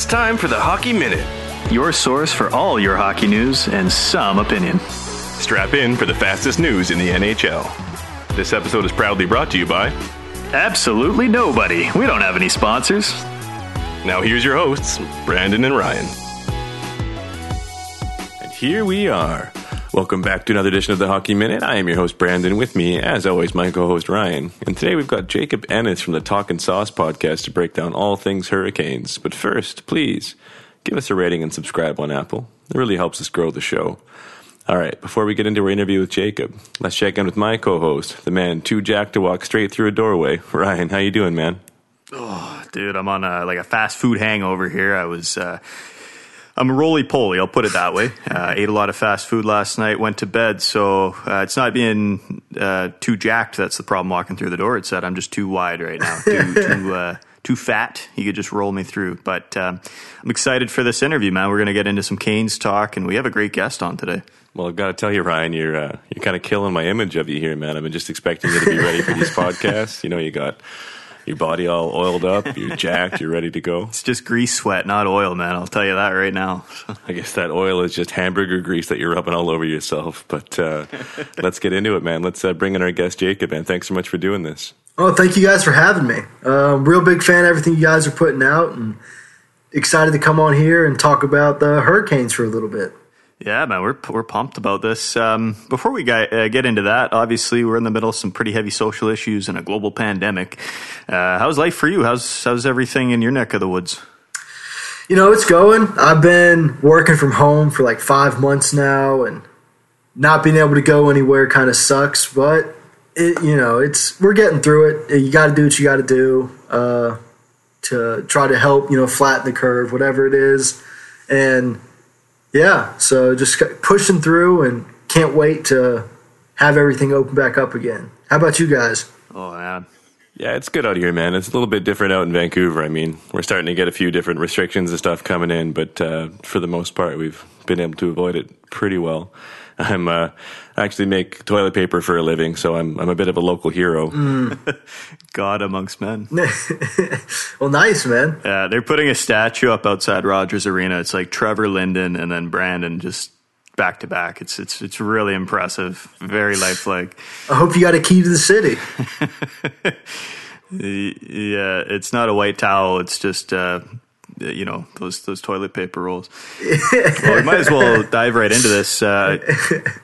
It's time for the Hockey Minute. Your source for all your hockey news and some opinion. Strap in for the fastest news in the NHL. This episode is proudly brought to you by. Absolutely nobody. We don't have any sponsors. Now here's your hosts, Brandon and Ryan. And here we are. Welcome back to another edition of the Hockey Minute. I am your host, Brandon. With me, as always, my co host, Ryan. And today we've got Jacob Ennis from the Talkin' Sauce podcast to break down all things hurricanes. But first, please give us a rating and subscribe on Apple. It really helps us grow the show. All right, before we get into our interview with Jacob, let's check in with my co-host, the man too jacked to walk straight through a doorway. Ryan, how you doing, man? Oh, dude, I'm on a, like a fast food hangover here. I was uh, I'm a roly poly. I'll put it that way. Uh, ate a lot of fast food last night. Went to bed, so uh, it's not being uh, too jacked. That's the problem walking through the door. It's that I'm just too wide right now. Too too, uh, too fat. You could just roll me through. But um, I'm excited for this interview, man. We're going to get into some Canes talk, and we have a great guest on today. Well, I've got to tell you, Ryan, you're uh, you're kind of killing my image of you here, man. I've been just expecting you to be ready for these podcasts. You know, you got your body all oiled up, you're jacked, you're ready to go. It's just grease sweat, not oil, man. I'll tell you that right now. I guess that oil is just hamburger grease that you're rubbing all over yourself. But uh, let's get into it, man. Let's uh, bring in our guest, Jacob, man. Thanks so much for doing this. Oh, thank you guys for having me. Uh, real big fan of everything you guys are putting out, and excited to come on here and talk about the Hurricanes for a little bit. Yeah, man, we're we're pumped about this. Um, before we get, uh, get into that, obviously we're in the middle of some pretty heavy social issues and a global pandemic. Uh, how's life for you? How's how's everything in your neck of the woods? You know, it's going. I've been working from home for like five months now, and not being able to go anywhere kind of sucks. But it, you know, it's we're getting through it. You got to do what you got to do uh, to try to help. You know, flatten the curve, whatever it is, and yeah, so just pushing through and can't wait to have everything open back up again. How about you guys? Oh man. Yeah, it's good out here, man. It's a little bit different out in Vancouver. I mean, we're starting to get a few different restrictions and stuff coming in, but uh, for the most part, we've been able to avoid it pretty well. I'm uh, I actually make toilet paper for a living, so I'm I'm a bit of a local hero. Mm. God amongst men. well, nice man. Yeah, they're putting a statue up outside Rogers Arena. It's like Trevor Linden and then Brandon just back to back. It's it's it's really impressive. Very lifelike. I hope you got a key to the city. yeah, it's not a white towel. It's just uh, you know those those toilet paper rolls. well, we might as well dive right into this. Uh,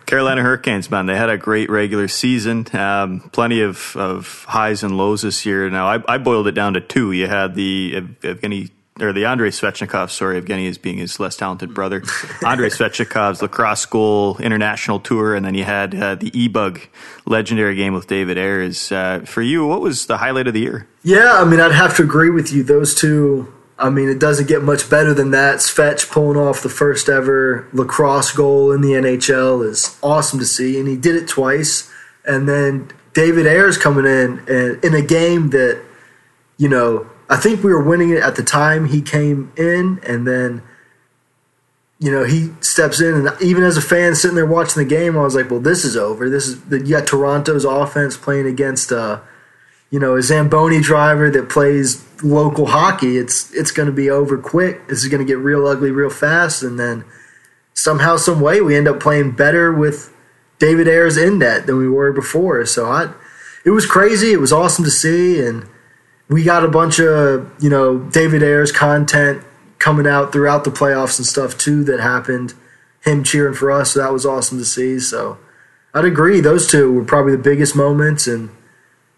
Carolina Hurricanes, man, they had a great regular season. Um, plenty of, of highs and lows this year. Now, I, I boiled it down to two. You had the Evgeny or the Andrei Svechnikov, sorry, Evgeny is being his less talented brother. Andrei Svechnikov's lacrosse school international tour, and then you had uh, the E-Bug legendary game with David Ayres. Uh, for you, what was the highlight of the year? Yeah, I mean, I'd have to agree with you. Those two I mean, it doesn't get much better than that. Svetch pulling off the first ever lacrosse goal in the NHL is awesome to see, and he did it twice. And then David Ayres coming in and in a game that, you know, I think we were winning it at the time he came in, and then, you know, he steps in, and even as a fan sitting there watching the game, I was like, well, this is over. This is you got Toronto's offense playing against. Uh, you know, a Zamboni driver that plays local hockey, it's it's going to be over quick. This is going to get real ugly real fast, and then somehow, some way, we end up playing better with David Ayres in net than we were before. So I, it was crazy. It was awesome to see, and we got a bunch of you know David Ayres content coming out throughout the playoffs and stuff too that happened. Him cheering for us, so that was awesome to see. So I'd agree; those two were probably the biggest moments and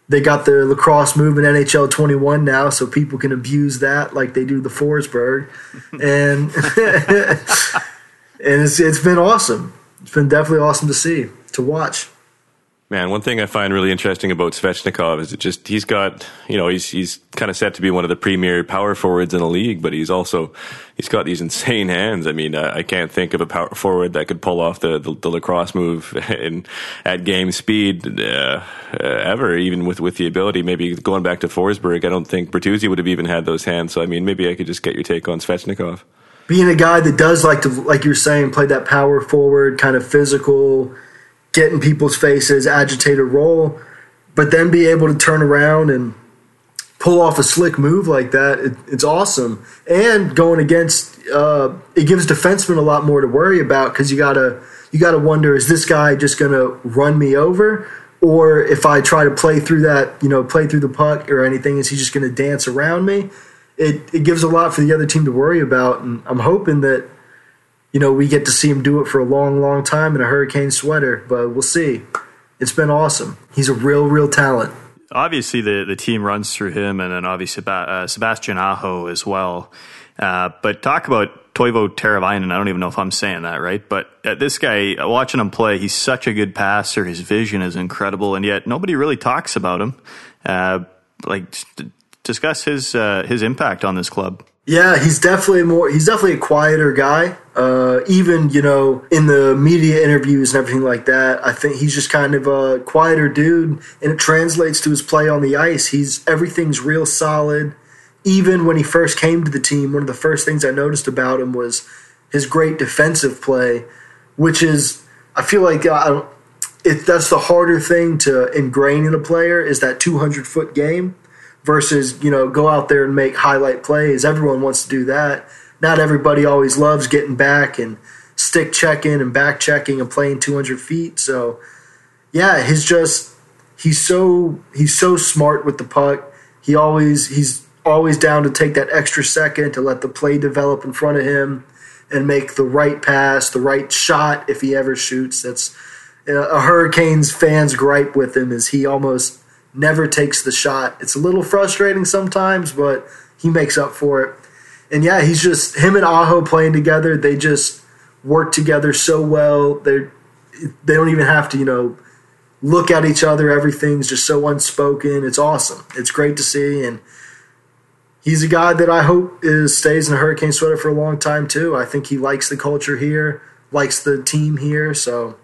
they got the lacrosse move in NHL 21 now, so people can abuse that like they do the Forsberg, and and it's it's been awesome. It's been definitely awesome to see to watch. Man, one thing I find really interesting about Svechnikov is it just he's got you know he's he's kind of set to be one of the premier power forwards in the league, but he's also he's got these insane hands. I mean, I, I can't think of a power forward that could pull off the the, the lacrosse move in at game speed uh, uh, ever, even with with the ability. Maybe going back to Forsberg, I don't think Bertuzzi would have even had those hands. So I mean, maybe I could just get your take on Svechnikov. Being a guy that does like to, like you're saying, play that power forward, kind of physical get in people's faces, agitate a role, but then be able to turn around and pull off a slick move like that, it, it's awesome. And going against, uh, it gives defensemen a lot more to worry about because you gotta you gotta wonder is this guy just gonna run me over, or if I try to play through that, you know, play through the puck or anything, is he just gonna dance around me? It it gives a lot for the other team to worry about, and I'm hoping that. You know, we get to see him do it for a long, long time in a hurricane sweater, but we'll see. It's been awesome. He's a real, real talent obviously the, the team runs through him and then obviously uh, Sebastian Aho as well. Uh, but talk about Teuvo Teravainen. I don't even know if I'm saying that right, but uh, this guy, watching him play, he's such a good passer. His vision is incredible, and yet nobody really talks about him. Uh, like, discuss his uh, his impact on this club. Yeah, he's definitely more. He's definitely a quieter guy. Uh, even you know in the media interviews and everything like that, I think he's just kind of a quieter dude, and it translates to his play on the ice. He's everything's real solid. Even when he first came to the team, one of the first things I noticed about him was his great defensive play, which is I feel like uh, it, that's the harder thing to ingrain in a player is that 200 foot game versus you know go out there and make highlight plays. Everyone wants to do that. Not everybody always loves getting back and stick checking and back checking and playing 200 feet. So yeah, he's just he's so he's so smart with the puck. He always he's always down to take that extra second to let the play develop in front of him and make the right pass, the right shot if he ever shoots. That's uh, a Hurricanes fans gripe with him is he almost never takes the shot. It's a little frustrating sometimes, but he makes up for it. And yeah, he's just him and Aho playing together. They just work together so well. They they don't even have to, you know, look at each other. Everything's just so unspoken. It's awesome. It's great to see, and he's a guy that I hope is stays in a Hurricane sweater for a long time too. I think he likes the culture here, likes the team here, so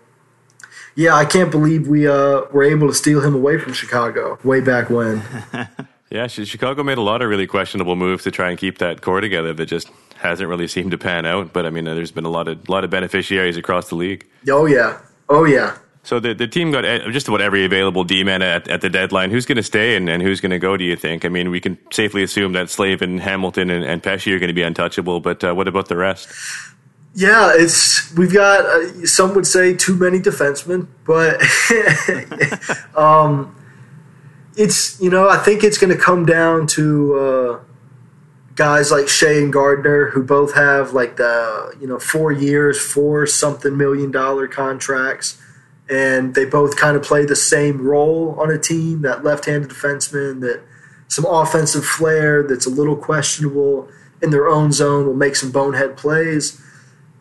yeah, I can't believe we uh, were able to steal him away from Chicago way back when. yeah, Chicago made a lot of really questionable moves to try and keep that core together that just hasn't really seemed to pan out. But I mean, there's been a lot of lot of beneficiaries across the league. Oh yeah, oh yeah. So the the team got just about every available D man at, at the deadline. Who's going to stay and, and who's going to go? Do you think? I mean, we can safely assume that Slavin, Hamilton, and, and Pesce are going to be untouchable. But uh, what about the rest? Yeah, it's we've got uh, some would say too many defensemen, but um, it's you know I think it's going to come down to uh, guys like Skjei and Gardner who both have like the you know four years, four something million dollar contracts, and they both kind of play the same role on a team. That left-handed defenseman that some offensive flair that's a little questionable in their own zone will make some bonehead plays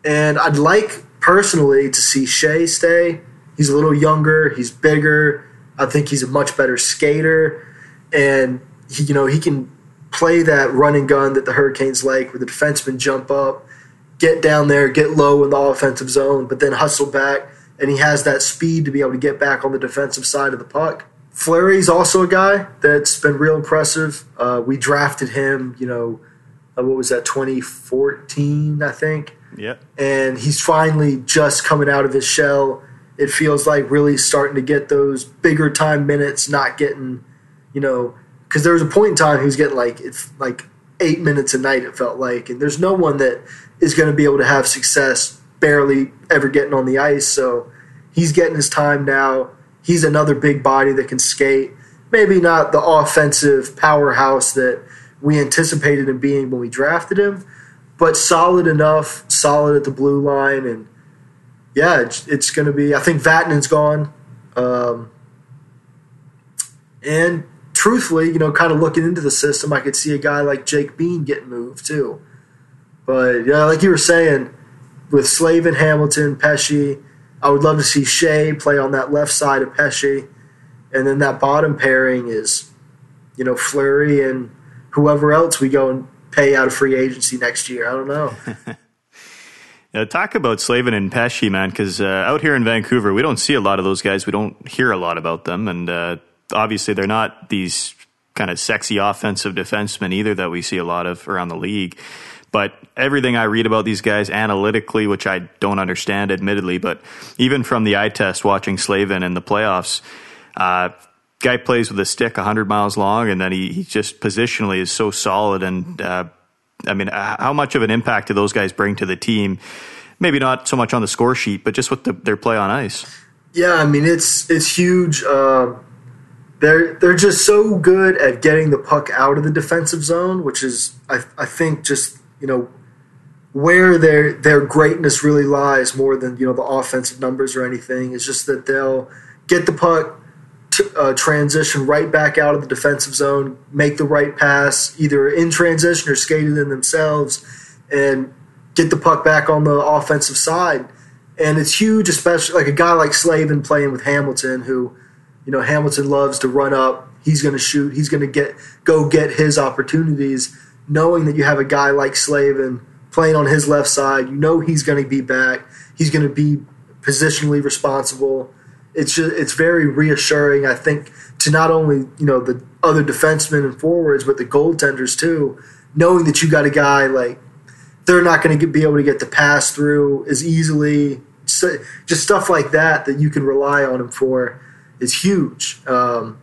and I'd like personally to see Skjei stay. He's a little younger, he's bigger. I think he's a much better skater, and he, you know he can play that running gun that the Hurricanes like, where the defensemen jump up, get down there, get low in the offensive zone, but then hustle back, and he has that speed to be able to get back on the defensive side of the puck. Fleury's also a guy that's been real impressive. Uh, we drafted him, you know, uh, what was that, 2014, I think yeah. And he's finally just coming out of his shell. It feels like really starting to get those bigger time minutes, not getting, you know, because there was a point in time he was getting like it's like eight minutes a night. It felt like, and there's no one that is going to be able to have success barely ever getting on the ice. So he's getting his time now. He's another big body that can skate. Maybe not the offensive powerhouse that we anticipated him being when we drafted him, but solid enough, solid at the blue line, and yeah, it's, it's going to be. I think Vatanen's gone, um, and truthfully, you know, kind of looking into the system, I could see a guy like Jake Bean getting moved too. But yeah, like you were saying, with Slavin, Hamilton, Pesce, I would love to see Skjei play on that left side of Pesce, and then that bottom pairing is, you know, Fleury and whoever else we go and pay out of free agency next year. I don't know. Yeah, talk about Slavin and Pesce, man, because uh, out here in Vancouver, we don't see a lot of those guys. We don't hear a lot about them. And uh, obviously, they're not these kind of sexy offensive defensemen either that we see a lot of around the league. But everything I read about these guys analytically, which I don't understand, admittedly, but even from the eye test watching Slavin in the playoffs, uh, guy plays with a stick 100 miles long, and then he, he just positionally is so solid. And uh, I mean, how much of an impact do those guys bring to the team? Maybe not so much on the score sheet, but just with the, their play on ice. Yeah, I mean it's it's huge. Uh, they're they're just so good at getting the puck out of the defensive zone, which is I, I think just you know where their their greatness really lies more than you know the offensive numbers or anything. It's just that they'll get the puck, t- uh, transition right back out of the defensive zone, make the right pass, either in transition or skated in themselves, and get the puck back on the offensive side. And it's huge, especially like a guy like Slavin playing with Hamilton, who, you know, Hamilton loves to run up. He's going to shoot. He's going to get go get his opportunities. Knowing that you have a guy like Slavin playing on his left side, you know he's going to be back. He's going to be positionally responsible. It's just it's very reassuring, I think, to not only you know the other defensemen and forwards, but the goaltenders too, knowing that you got a guy like they're not going to be able to get the pass through as easily. Just stuff like that that you can rely on him for is huge. Um,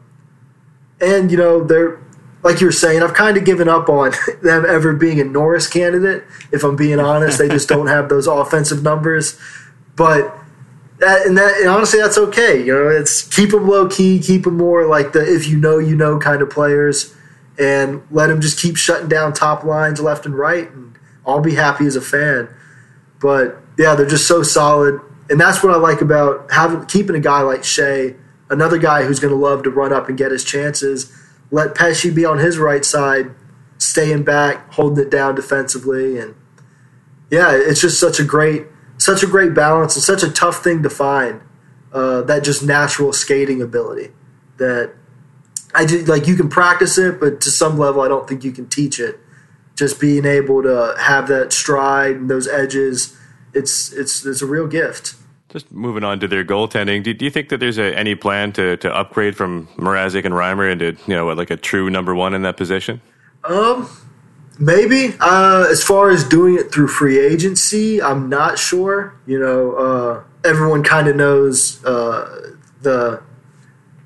and you know they're like you were saying, I've kind of given up on them ever being a Norris candidate. If I'm being honest, they just don't have those offensive numbers. But that, and that and honestly, that's okay. You know, it's keep them low key, keep them more like the if you know you know kind of players, and let them just keep shutting down top lines left and right. And I'll be happy as a fan. But yeah, they're just so solid, and that's what I like about having keeping a guy like Skjei, another guy who's going to love to run up and get his chances. Let Pesce be on his right side, staying back, holding it down defensively, and yeah, it's just such a great, such a great balance and such a tough thing to find. Uh, that just natural skating ability that I just like you can practice it, but to some level, I don't think you can teach it just being able to have that stride and those edges, it's it's it's a real gift. Just moving on to their goaltending, do, do you think that there's a, any plan to, to upgrade from Mrazek and Reimer into you know like a true number one in that position? Um, maybe. Uh, as far as doing it through free agency, I'm not sure. You know, uh, everyone kind of knows uh, the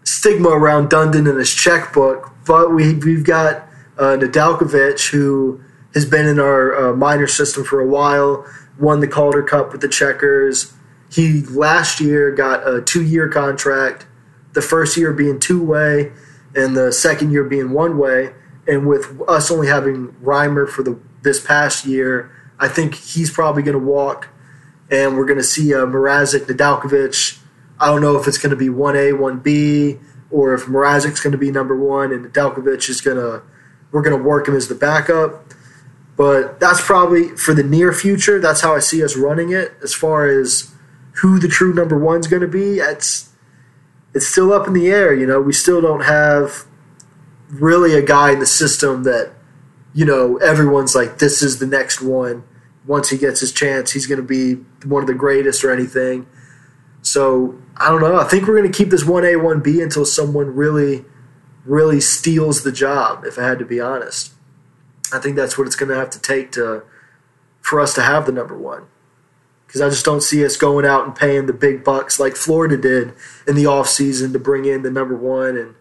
stigma around Dundon and his checkbook, but we we've got uh, who has been in our uh, minor system for a while, won the Calder Cup with the Checkers. He last year got a two year contract, the first year being two way, and the second year being one way. And with us only having Reimer for the this past year, I think he's probably going to walk, and we're going to see uh, Mrazek. I don't know if it's going to be 1A, 1B, or if Mrazek's going to be number one and Nedeljkovic is going to, we're going to work him as the backup. But that's probably for the near future. That's how I see us running it. As far as who the true number one's going to be, it's it's still up in the air. You know, we still don't have really a guy in the system that you know everyone's like, this is the next one. Once he gets his chance, he's going to be one of the greatest or anything. So I don't know. I think we're going to keep this one A one B until someone really, really steals the job. If I had to be honest. I think that's what it's going to have to take to for us to have the number one. Because I just don't see us going out and paying the big bucks like Florida did in the offseason to bring in the number one and,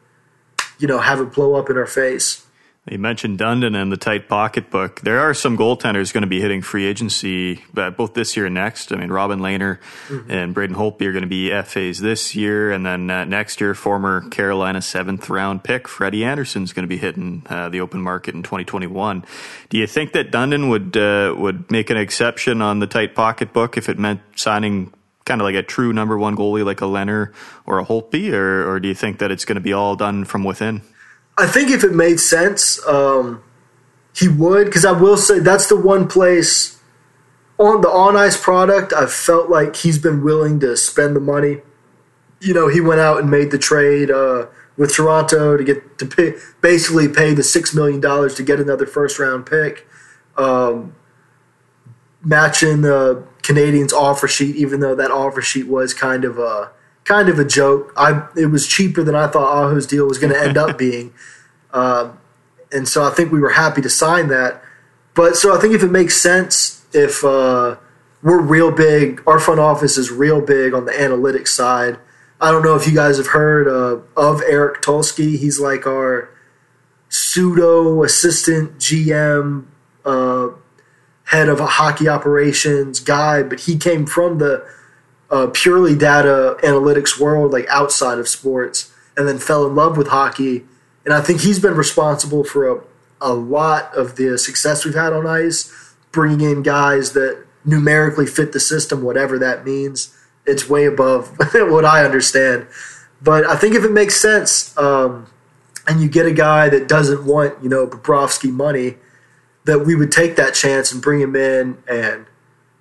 you know, have it blow up in our face. You mentioned Dundon and the tight pocketbook. There are some goaltenders going to be hitting free agency uh, both this year and next. I mean, Robin Lehner mm-hmm. and Braden Holtby are going to be FAs this year, and then uh, next year, former Carolina seventh round pick Freddie Andersen is going to be hitting uh, the open market in 2021. Do you think that Dundon would uh, would make an exception on the tight pocketbook if it meant signing? Kind of like a true number one goalie like a Lehner or a Holtby, or, or do you think that it's going to be all done from within? I think if it made sense, um, he would. Because I will say that's the one place on the on ice product I felt like he's been willing to spend the money. You know, he went out and made the trade uh, with Toronto to get to pay, basically pay the six million dollars to get another first round pick, um, matching the Canadiens offer sheet. Even though that offer sheet was kind of a kind of a joke. I it was cheaper than I thought Aho's deal was going to end up being, uh, and so I think we were happy to sign that. But so I think if it makes sense, if uh, we're real big, our front office is real big on the analytics side. I don't know if you guys have heard uh, of Eric Tulsky. He's like our pseudo assistant GM, uh, head of a hockey operations guy, but he came from the uh, purely data analytics world, like outside of sports, and then fell in love with hockey. And I think he's been responsible for a, a lot of the success we've had on ice, bringing in guys that numerically fit the system, whatever that means. It's way above what I understand. But I think if it makes sense, um, and you get a guy that doesn't want, you know, Bobrovsky money, that we would take that chance and bring him in and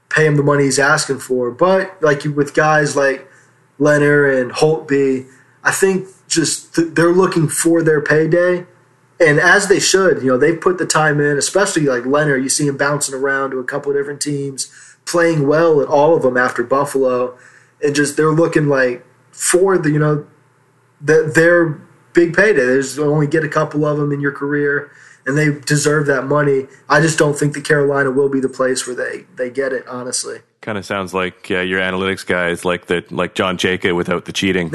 pay him the money he's asking for. But like with guys like Lehner and Holtby, I think just th- they're looking for their payday. And as they should, you know, they've put the time in, especially like Lehner. You see him bouncing around to a couple of different teams, playing well at all of them after Buffalo. And just they're looking like for the, you know, that their big payday. There's only get a couple of them in your career and they deserve that money. I just don't think that Carolina will be the place where they, they get it, honestly. Kind of sounds like uh, your analytics guys, like the like John Jacob without the cheating.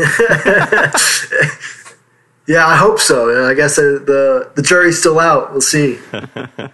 yeah, I hope so. And I guess the the jury's still out. We'll see.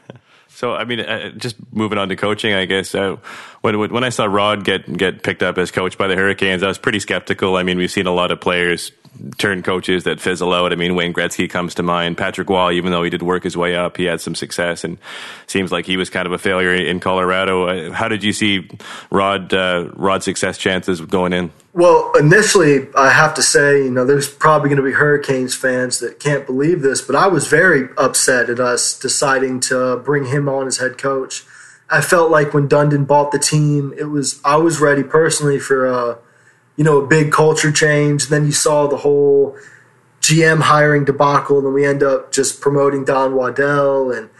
So I mean, uh, just moving on to coaching, I guess. Uh, when when I saw Rod get get picked up as coach by the Hurricanes, I was pretty skeptical. I mean, we've seen a lot of players turn coaches that fizzle out. I mean, Wayne Gretzky comes to mind. Patrick Roy, even though he did work his way up, he had some success, and seems like he was kind of a failure in Colorado. Uh, how did you see Rod uh, Rod's success chances going in? Well, initially, I have to say, you know, there's probably going to be Hurricanes fans that can't believe this, but I was very upset at us deciding to bring him on as head coach. I felt like when Dundon bought the team, it was I was ready personally for a, you know, a big culture change. Then you saw the whole GM hiring debacle, and then we end up just promoting Don Waddell, and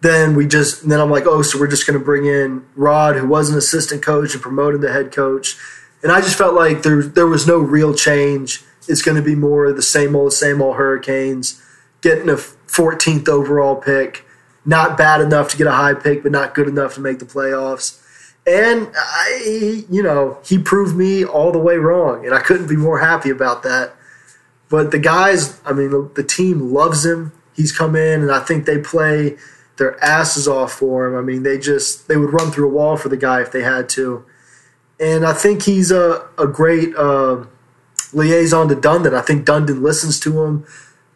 then we just then I'm like, oh, so we're just going to bring in Rod, who was an assistant coach, and promote him to head coach and I just felt like there there was no real change. It's going to be more of the same old, same old Hurricanes getting a 14th overall pick, not bad enough to get a high pick, but not good enough to make the playoffs. And I, you know, he proved me all the way wrong, and I couldn't be more happy about that. But the guys, I mean, the, team loves him. He's come in, and I think they play their asses off for him. I mean, they just they would run through a wall for the guy if they had to and I think he's a a great uh, liaison to Dundon. I think Dundon listens to him,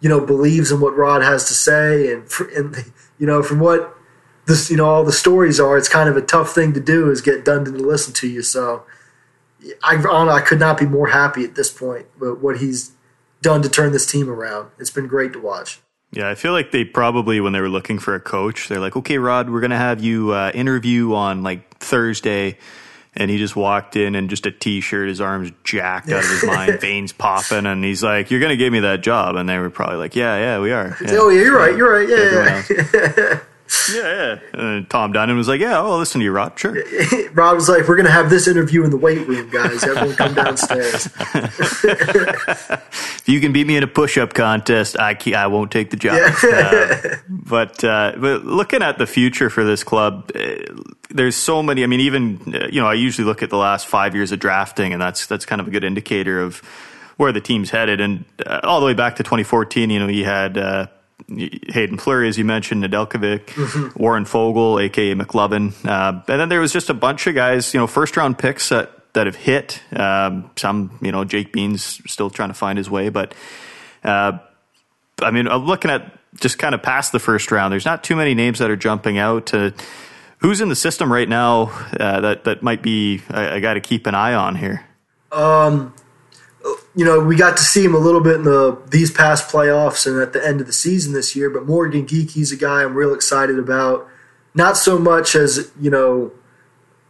you know, believes in what Rod has to say, and and you know from what this you know all the stories are, it's kind of a tough thing to do is get Dundon to listen to you. So I I could not be more happy at this point with what he's done to turn this team around. It's been great to watch. Yeah, I feel like they probably, when they were looking for a coach, they're like, okay, Rod, we're going to have you uh, interview on like Thursday and he just walked in and just a t-shirt, his arms jacked out of his mind, veins popping, and he's like, "You're gonna give me that job?" And they were probably like, "Yeah, yeah, we are." Yeah. Oh, yeah, you're right, you're right, yeah, yeah. yeah, yeah. And Tom Dundon was like, "Yeah, I'll listen to you, Rod. Sure." Rod was like, "We're gonna have this interview in the weight room, guys. Everyone come downstairs." if you can beat me in a push-up contest, I I won't take the job. Yeah. uh, but uh, but looking at the future for this club, uh, there's so many. I mean, even uh, you know, I usually look at the last five years of drafting, and that's that's kind of a good indicator of where the team's headed. And uh, all the way back to 2014, you know, you had uh, Haydn Fleury, as you mentioned, Nedeljkovic, mm-hmm. Warren Foegele, aka McLovin, uh, and then there was just a bunch of guys, you know, first round picks that that have hit. Um, some, you know, Jake Bean's still trying to find his way, but uh, I mean, I'm looking at just kind of past the first round. There's not too many names that are jumping out. To, who's in the system right now uh, that that might be I, I got to keep an eye on here? Um, you know, we got to see him a little bit in the these past playoffs and at the end of the season this year. But Morgan Geekie's a guy I'm real excited about. Not so much as you know,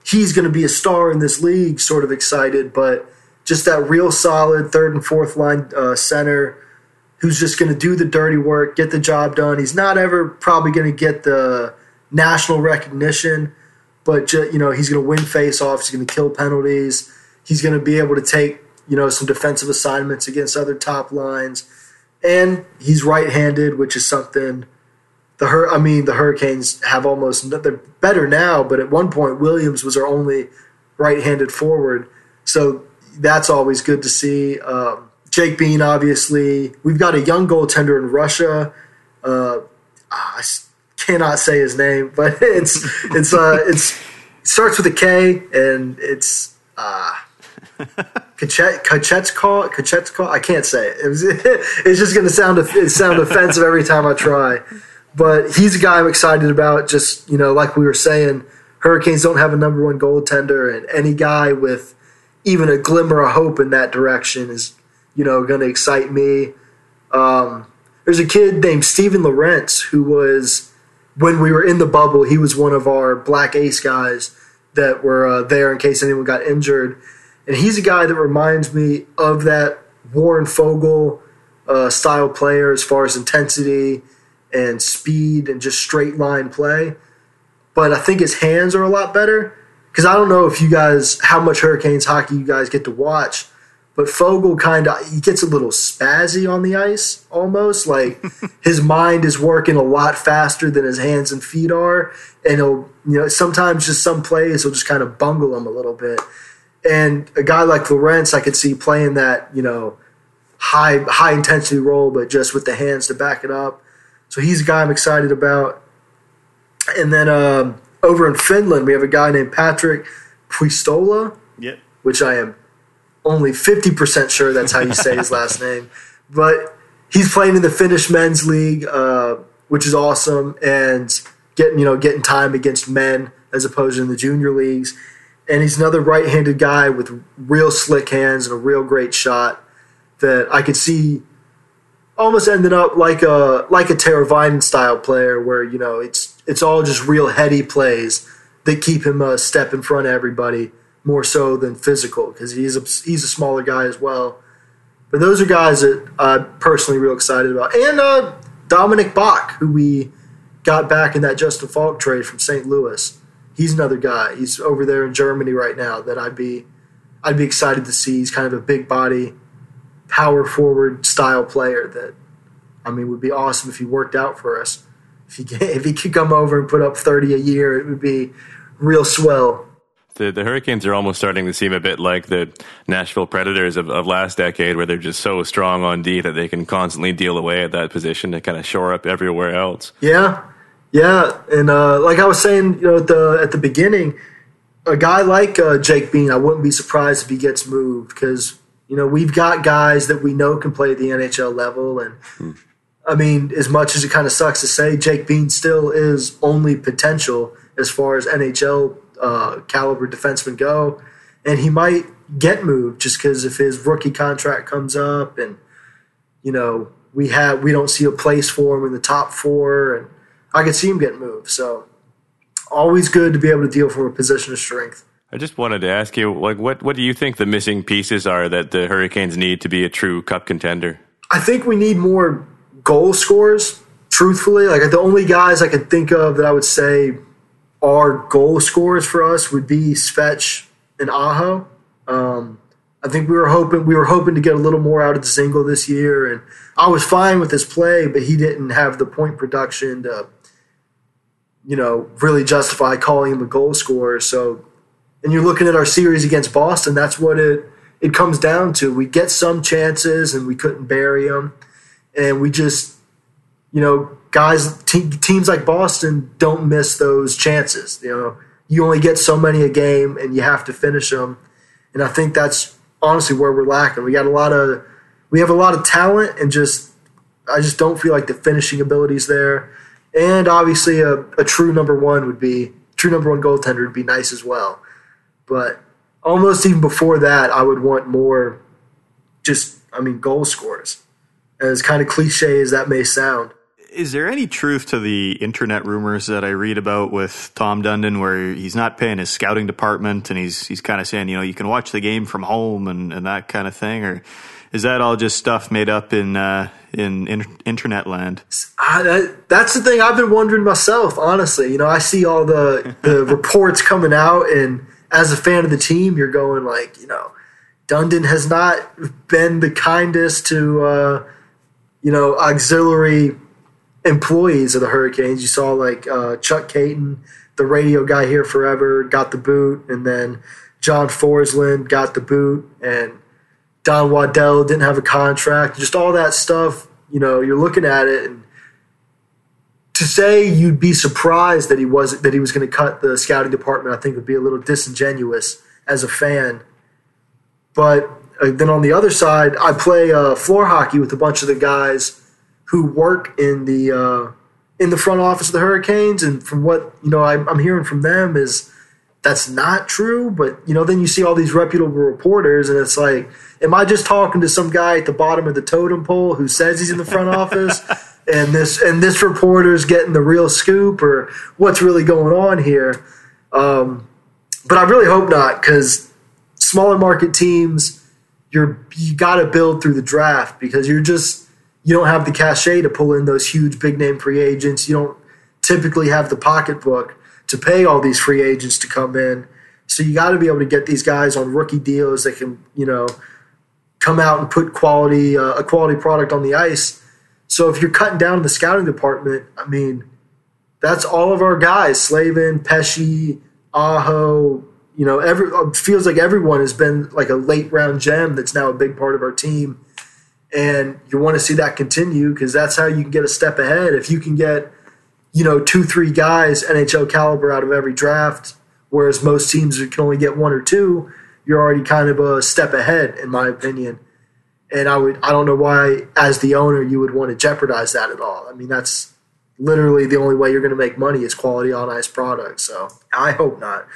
he's going to be a star in this league. Sort of excited, but just that real solid third and fourth line uh, center who's just going to do the dirty work, get the job done. He's not ever probably going to get the national recognition, but you know he's going to win faceoffs. He's going to kill penalties. He's going to be able to take you know some defensive assignments against other top lines, and he's right-handed, which is something. The Hur- I mean, the Hurricanes have almost they're better now, but at one point Williams was our only right-handed forward. So that's always good to see. Um, Jake Bean, obviously. We've got a young goaltender in Russia. Uh, I cannot say his name, but it's it's uh, it's it starts with a K, and it's uh, Kachetskov. Kachetskov. I can't say it. it was, it's just going to sound sound offensive every time I try. But he's a guy I'm excited about. Just you know, like we were saying, Hurricanes don't have a number one goaltender, and any guy with even a glimmer of hope in that direction is you know going to excite me. Um, there's a kid named Steven Lorentz who was when we were in the bubble. He was one of our Black Ace guys that were uh, there in case anyone got injured, and he's a guy that reminds me of that Warren Foegele uh, style player as far as intensity and speed and just straight line play. But I think his hands are a lot better because I don't know if you guys how much Hurricanes hockey you guys get to watch, but Foegele kind of he gets a little spazzy on the ice almost like his mind is working a lot faster than his hands and feet are and he'll you know sometimes just some plays he'll just kind of bungle them a little bit and a guy like Lorentz I could see playing that you know high high intensity role but just with the hands to back it up so he's a guy I'm excited about and then um, over in Finland we have a guy named Patrik Puistola yep. which I am only 50% sure that's how you say his last name. But he's playing in the Finnish men's league, uh, which is awesome, and getting, you know, getting time against men as opposed to in the junior leagues. And he's another right handed guy with real slick hands and a real great shot that I could see almost ending up like a like a Teravainen style player where, you know, it's it's all just real heady plays that keep him a step in front of everybody more so than physical because he's a, he's a smaller guy as well. But those are guys that I'm personally real excited about. And uh, Dominik Bokk, who we got back in that Justin Faulk trade from St. Louis. He's another guy. He's over there in Germany right now that I'd be I'd be excited to see. He's kind of a big body, power forward style player that I mean would be awesome if he worked out for us. If he if he could come over and put up 30 a year, it would be real swell the, the Hurricanes are almost starting to seem a bit like the Nashville Predators of, of last decade, where they're just so strong on D that they can constantly deal away at that position to kind of shore up everywhere else. Yeah, yeah, and uh, like I was saying, you know, at the at the beginning, a guy like uh, Jake Bean, I wouldn't be surprised if he gets moved because you know we've got guys that we know can play at the NHL level, and hmm. I mean, as much as it kind of sucks to say, Jake Bean still is only potential as far as NHL uh, caliber defensemen go, and he might get moved just because if his rookie contract comes up, and you know we have we don't see a place for him in the top four, and I could see him getting moved. So always good to be able to deal from a position of strength. I just wanted to ask you, like, what what do you think the missing pieces are that the Hurricanes need to be a true Cup contender? I think we need more goal scorers. Truthfully, like the only guys I could think of that I would say our goal scorers for us would be Svetch and Aho. Um, I think we were hoping we were hoping to get a little more out of Dzingel this year, and I was fine with his play, but he didn't have the point production to, you know, really justify calling him a goal scorer. So, and you're looking at our series against Boston, that's what it it comes down to. We get some chances, and we couldn't bury them, and we just, you know, guys, te- teams like Boston don't miss those chances. You know, you only get so many a game, and you have to finish them. And I think that's honestly where we're lacking. We got a lot of, we have a lot of talent, and just I just don't feel like the finishing abilities there. And obviously, a, a true number one would be true number one goaltender would be nice as well. But almost even before that, I would want more. Just, I mean, goal scorers. As kind of cliche as that may sound. Is there any truth to the internet rumors that I read about with Tom Dundon, where he's not paying his scouting department and he's he's kind of saying, you know, you can watch the game from home and, and that kind of thing, or is that all just stuff made up in uh, in, in, internet land? that, that's the thing I've been wondering myself. Honestly, you know, I see all the the reports coming out, and as a fan of the team, you're going like, you know, Dundon has not been the kindest to. Uh, you know, auxiliary employees of the Hurricanes. You saw like uh, Chuck Kaiton, the radio guy here forever, got the boot, and then John Forslund got the boot and Don Waddell didn't have a contract. Just all that stuff, you know, you're looking at it and to say you'd be surprised that he was that he was going to cut the scouting department, I think would be a little disingenuous as a fan. But uh, then on the other side, I play uh, floor hockey with a bunch of the guys who work in the uh, in the front office of the Hurricanes, and from what you know, I'm, I'm hearing from them is that's not true. But you know, then you see all these reputable reporters, and it's like, am I just talking to some guy at the bottom of the totem pole who says he's in the front office? and this and this reporter's getting the real scoop or what's really going on here. Um, but I really hope not because smaller market teams, you're you got to build through the draft because you're just you don't have the cachet to pull in those huge big name free agents. You don't typically have the pocketbook to pay all these free agents to come in. So you got to be able to get these guys on rookie deals that can you know come out and put quality uh, a quality product on the ice so if you're cutting down the scouting department, I mean, that's all of our guys: Slavin, Pesce, Aho. You know, every uh, feels like everyone has been like a late round gem that's now a big part of our team, and you want to see that continue because that's how you can get a step ahead. If you can get, you know, two, three guys NHL caliber out of every draft, whereas most teams can only get one or two, you're already kind of a step ahead, in my opinion and I would I don't know why as the owner you would want to jeopardize that at all. I mean that's literally the only way you're going to make money is quality on ice product. So I hope not.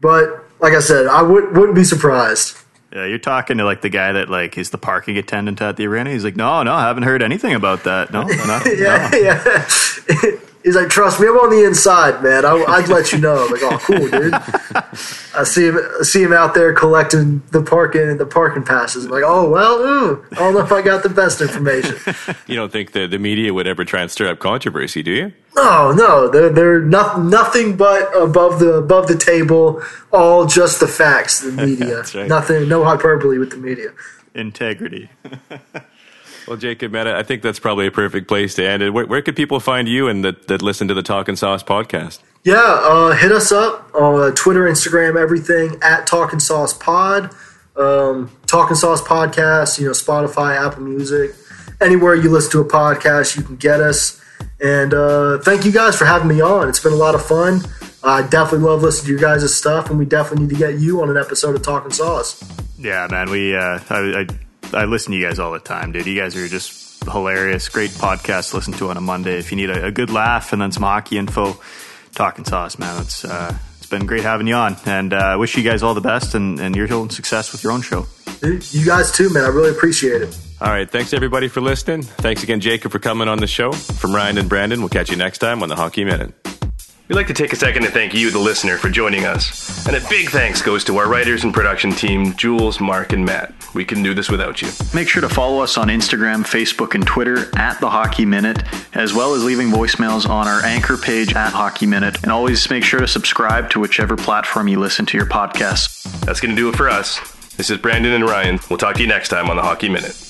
But like I said, I would wouldn't be surprised. Yeah, you're talking to like the guy that like is the parking attendant at the arena. He's like, no, no, I haven't heard anything about that. No, no, yeah, no. yeah. He's like, trust me, I'm on the inside, man. I, would let you know. I'm like, oh, cool, dude. I see him, I see him out there collecting the parking the parking passes. I'm like, oh well, ooh, I don't know if I got the best information. You don't think the the media would ever try and stir up controversy, do you? No, no, they're they're not, nothing but above the above the table, all just the facts. The media, right. nothing, no hyperbole with the media. Integrity. Well, Jacob, man, I think that's probably a perfect place to end it. Where, where could people find you and that, that listen to the Talking Sauce podcast? Yeah, uh, hit us up on Twitter, Instagram, everything at Talking Sauce Pod, um, Talking Sauce Podcast. You know, Spotify, Apple Music, anywhere you listen to a podcast, you can get us. And uh, thank you guys for having me on. It's been a lot of fun. I definitely love listening to your guys' stuff, and we definitely need to get you on an episode of Talking Sauce. Yeah, man, we uh, I, I I listen to you guys all the time, dude. You guys are just hilarious. Great podcast to listen to on a Monday. If you need a, a good laugh and then some hockey info, talking sauce, man. It's uh, it's been great having you on, and I uh, wish you guys all the best and, and your own success with your own show. You guys too, man. I really appreciate it. All right. Thanks everybody for listening. Thanks again, Jacob, for coming on the show. From Ryan and Brandon, we'll catch you next time on the Hockey Minute. We'd like to take a second to thank you, the listener, for joining us. And a big thanks goes to our writers and production team, Jules, Mark, and Matt. We couldn't do this without you. Make sure to follow us on Instagram, Facebook, and Twitter at The Hockey Minute, as well as leaving voicemails on our anchor page at Hockey Minute. And always make sure to subscribe to whichever platform you listen to your podcast. That's going to do it for us. This is Brandon and Ryan. We'll talk to you next time on The Hockey Minute.